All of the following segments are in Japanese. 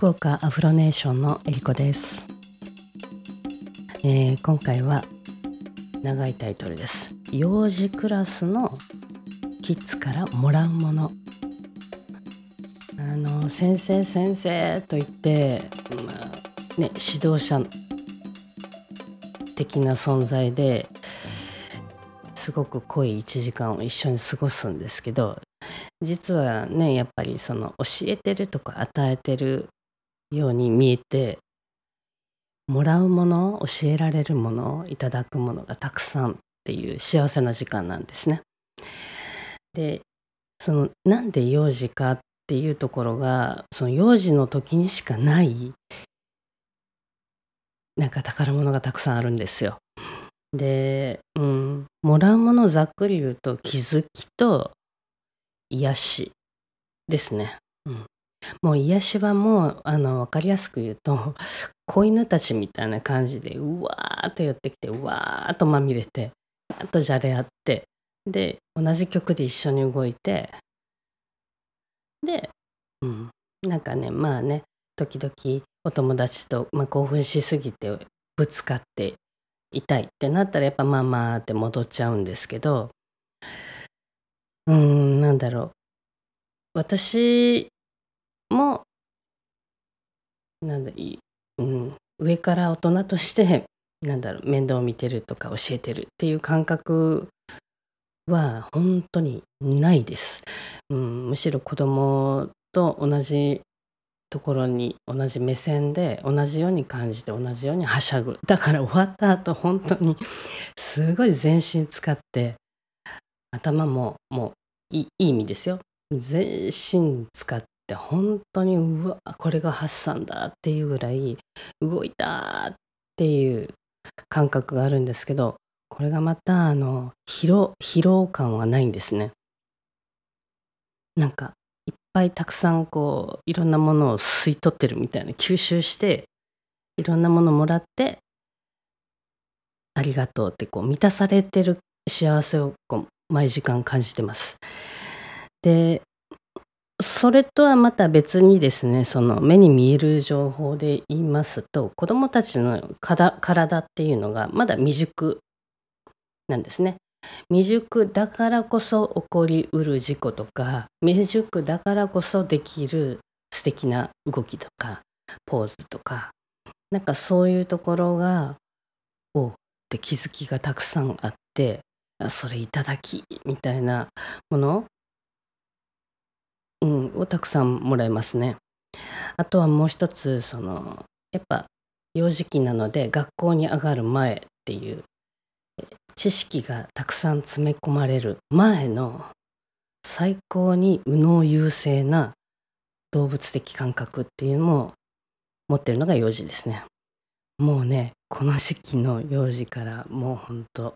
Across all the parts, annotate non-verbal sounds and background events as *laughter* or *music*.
福岡アフロネーションのえりこです、えー今回は長いタイトルです。幼児クラスのキッズからもらうもの。あの先生先生と言って、まあね、指導者的な存在ですごく濃い1時間を一緒に過ごすんですけど実はねやっぱりその教えてるとか与えてるように見えてもらうもの教えられるものいただくものがたくさんっていう幸せな時間なんですね。でそのなんで幼児かっていうところがその幼児の時にしかないなんか宝物がたくさんあるんですよ。で、うん、もらうものざっくり言うと気づきと癒しですね。もう癒しはもうあの分かりやすく言うと子犬たちみたいな感じでうわーっと寄ってきてうわーっとまみれてあとじゃれ合ってで同じ曲で一緒に動いてで、うん、なんかねまあね時々お友達と、まあ、興奮しすぎてぶつかって痛いってなったらやっぱまあまあって戻っちゃうんですけどうーんなんだろう。私もなんだいい、うん、上から大人としてなんだろう面倒を見てるとか教えてるっていう感覚は本当にないです、うん、むしろ子供と同じところに同じ目線で同じように感じて同じようにはしゃぐ。だから終わった後本当にすごい全身使って頭ももういいい意味ですよ。全身使って本当にうわこれが発散だっていうぐらい動いたっていう感覚があるんですけどこれがまたあの疲労疲労感はないんですねなんかいっぱいたくさんこういろんなものを吸い取ってるみたいな吸収していろんなものもらってありがとうってこう満たされてる幸せをこう毎時間感じてます。でそれとはまた別にですねその目に見える情報で言いますと子どもたちの体っていうのがまだ未熟なんですね。未熟だからこそ起こりうる事故とか未熟だからこそできる素敵な動きとかポーズとかなんかそういうところがおって気づきがたくさんあってそれいただきみたいなもの、うん、をたくさんもらえますね。あとはもう一つそのやっぱ幼児期なので学校に上がる前っていう知識がたくさん詰め込まれる前の最高に右脳優勢な動物的感覚っていうのも持ってるのが幼児ですね。もうねこの時期の幼児からもうほんと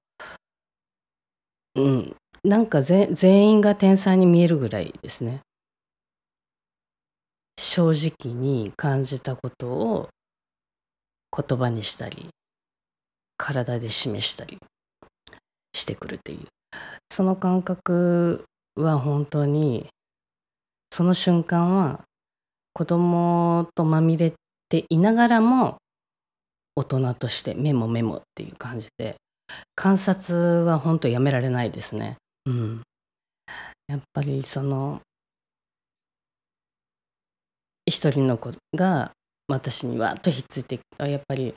うんなんか全員が天才に見えるぐらいですね。正直に感じたことを言葉にしたり体で示したりしてくるというその感覚は本当にその瞬間は子供とまみれていながらも大人としてメモメモっていう感じで観察は本当やめられないですね。うん、やっぱりその一人の子が私にわっとひっついてやっぱり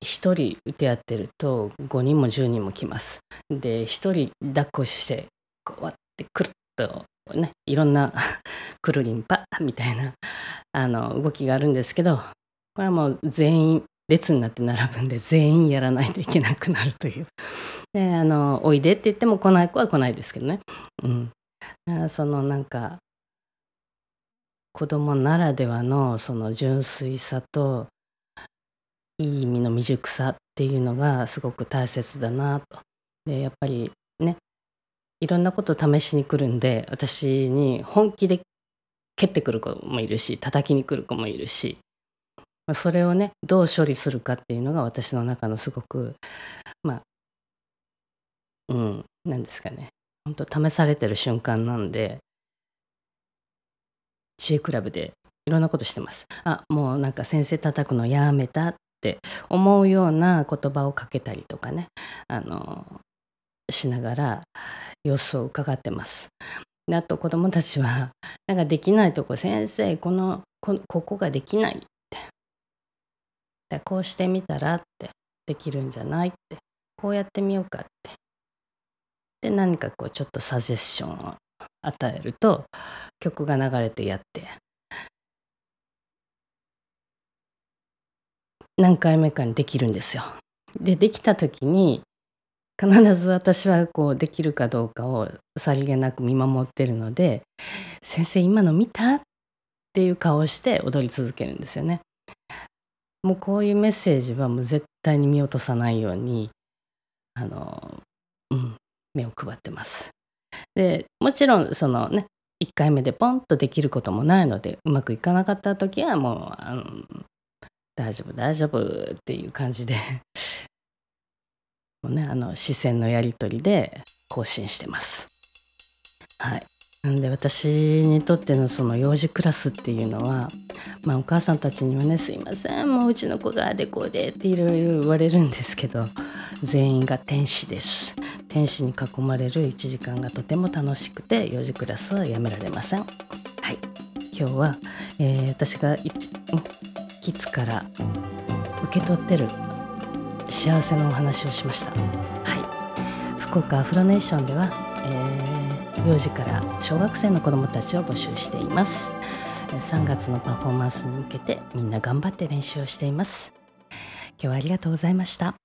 一人手合ってると5人も10人も来ます。で一人抱っこしてこうやってくるっとねいろんな *laughs* くるりんぱみたいなあの動きがあるんですけどこれはもう全員列になって並ぶんで全員やらないといけなくなるという。であのおいでって言っても来ない子は来ないですけどね。うん、そのなんか子供ならではのその純粋さといい意味の未熟さっていうのがすごく大切だなと。でやっぱりねいろんなことを試しに来るんで私に本気で蹴ってくる子もいるし叩きに来る子もいるしそれをねどう処理するかっていうのが私の中のすごくまあうんなんですかね本当試されてる瞬間なんで知恵比べでいろんなことしてます。あもうなんか先生叩くのやめたって思うような言葉をかけたりとかね。あのしながら様子を伺ってます。であと子どもたちはなんかできないとこ先生このこここができないって。でこうしてみたらって。できるんじゃないって。こうやってみようかって。で何かこうちょっとサジェッションを与えると曲が流れてやって何回目かにできるんですよ。でできた時に必ず私はこうできるかどうかをさりげなく見守ってるので「先生今の見た?」っていう顔をして踊り続けるんですよね。もうこういうメッセージはもう絶対に見落とさないようにあの、うん、目を配ってます。でもちろんそのね1回目でポンとできることもないのでうまくいかなかった時はもうあの大丈夫大丈夫っていう感じで *laughs* もうねあの視線のやり取りで更新してます。はいなんで私にとってのその幼児クラスっていうのは、まあ、お母さんたちにはね「すいませんもううちの子がでこうで」っていろいろ言われるんですけど全員が天使です。天使に囲まれる1時間がとても楽しくて幼児クラスはやめられません。はい今日は、えー、私がキッズから受け取ってる幸せのお話をしました。はい、福岡アフロネーションでは、えー、幼児から小学生の子どもたちを募集しています。3月のパフォーマンスに向けてみんな頑張って練習をしています。今日はありがとうございました。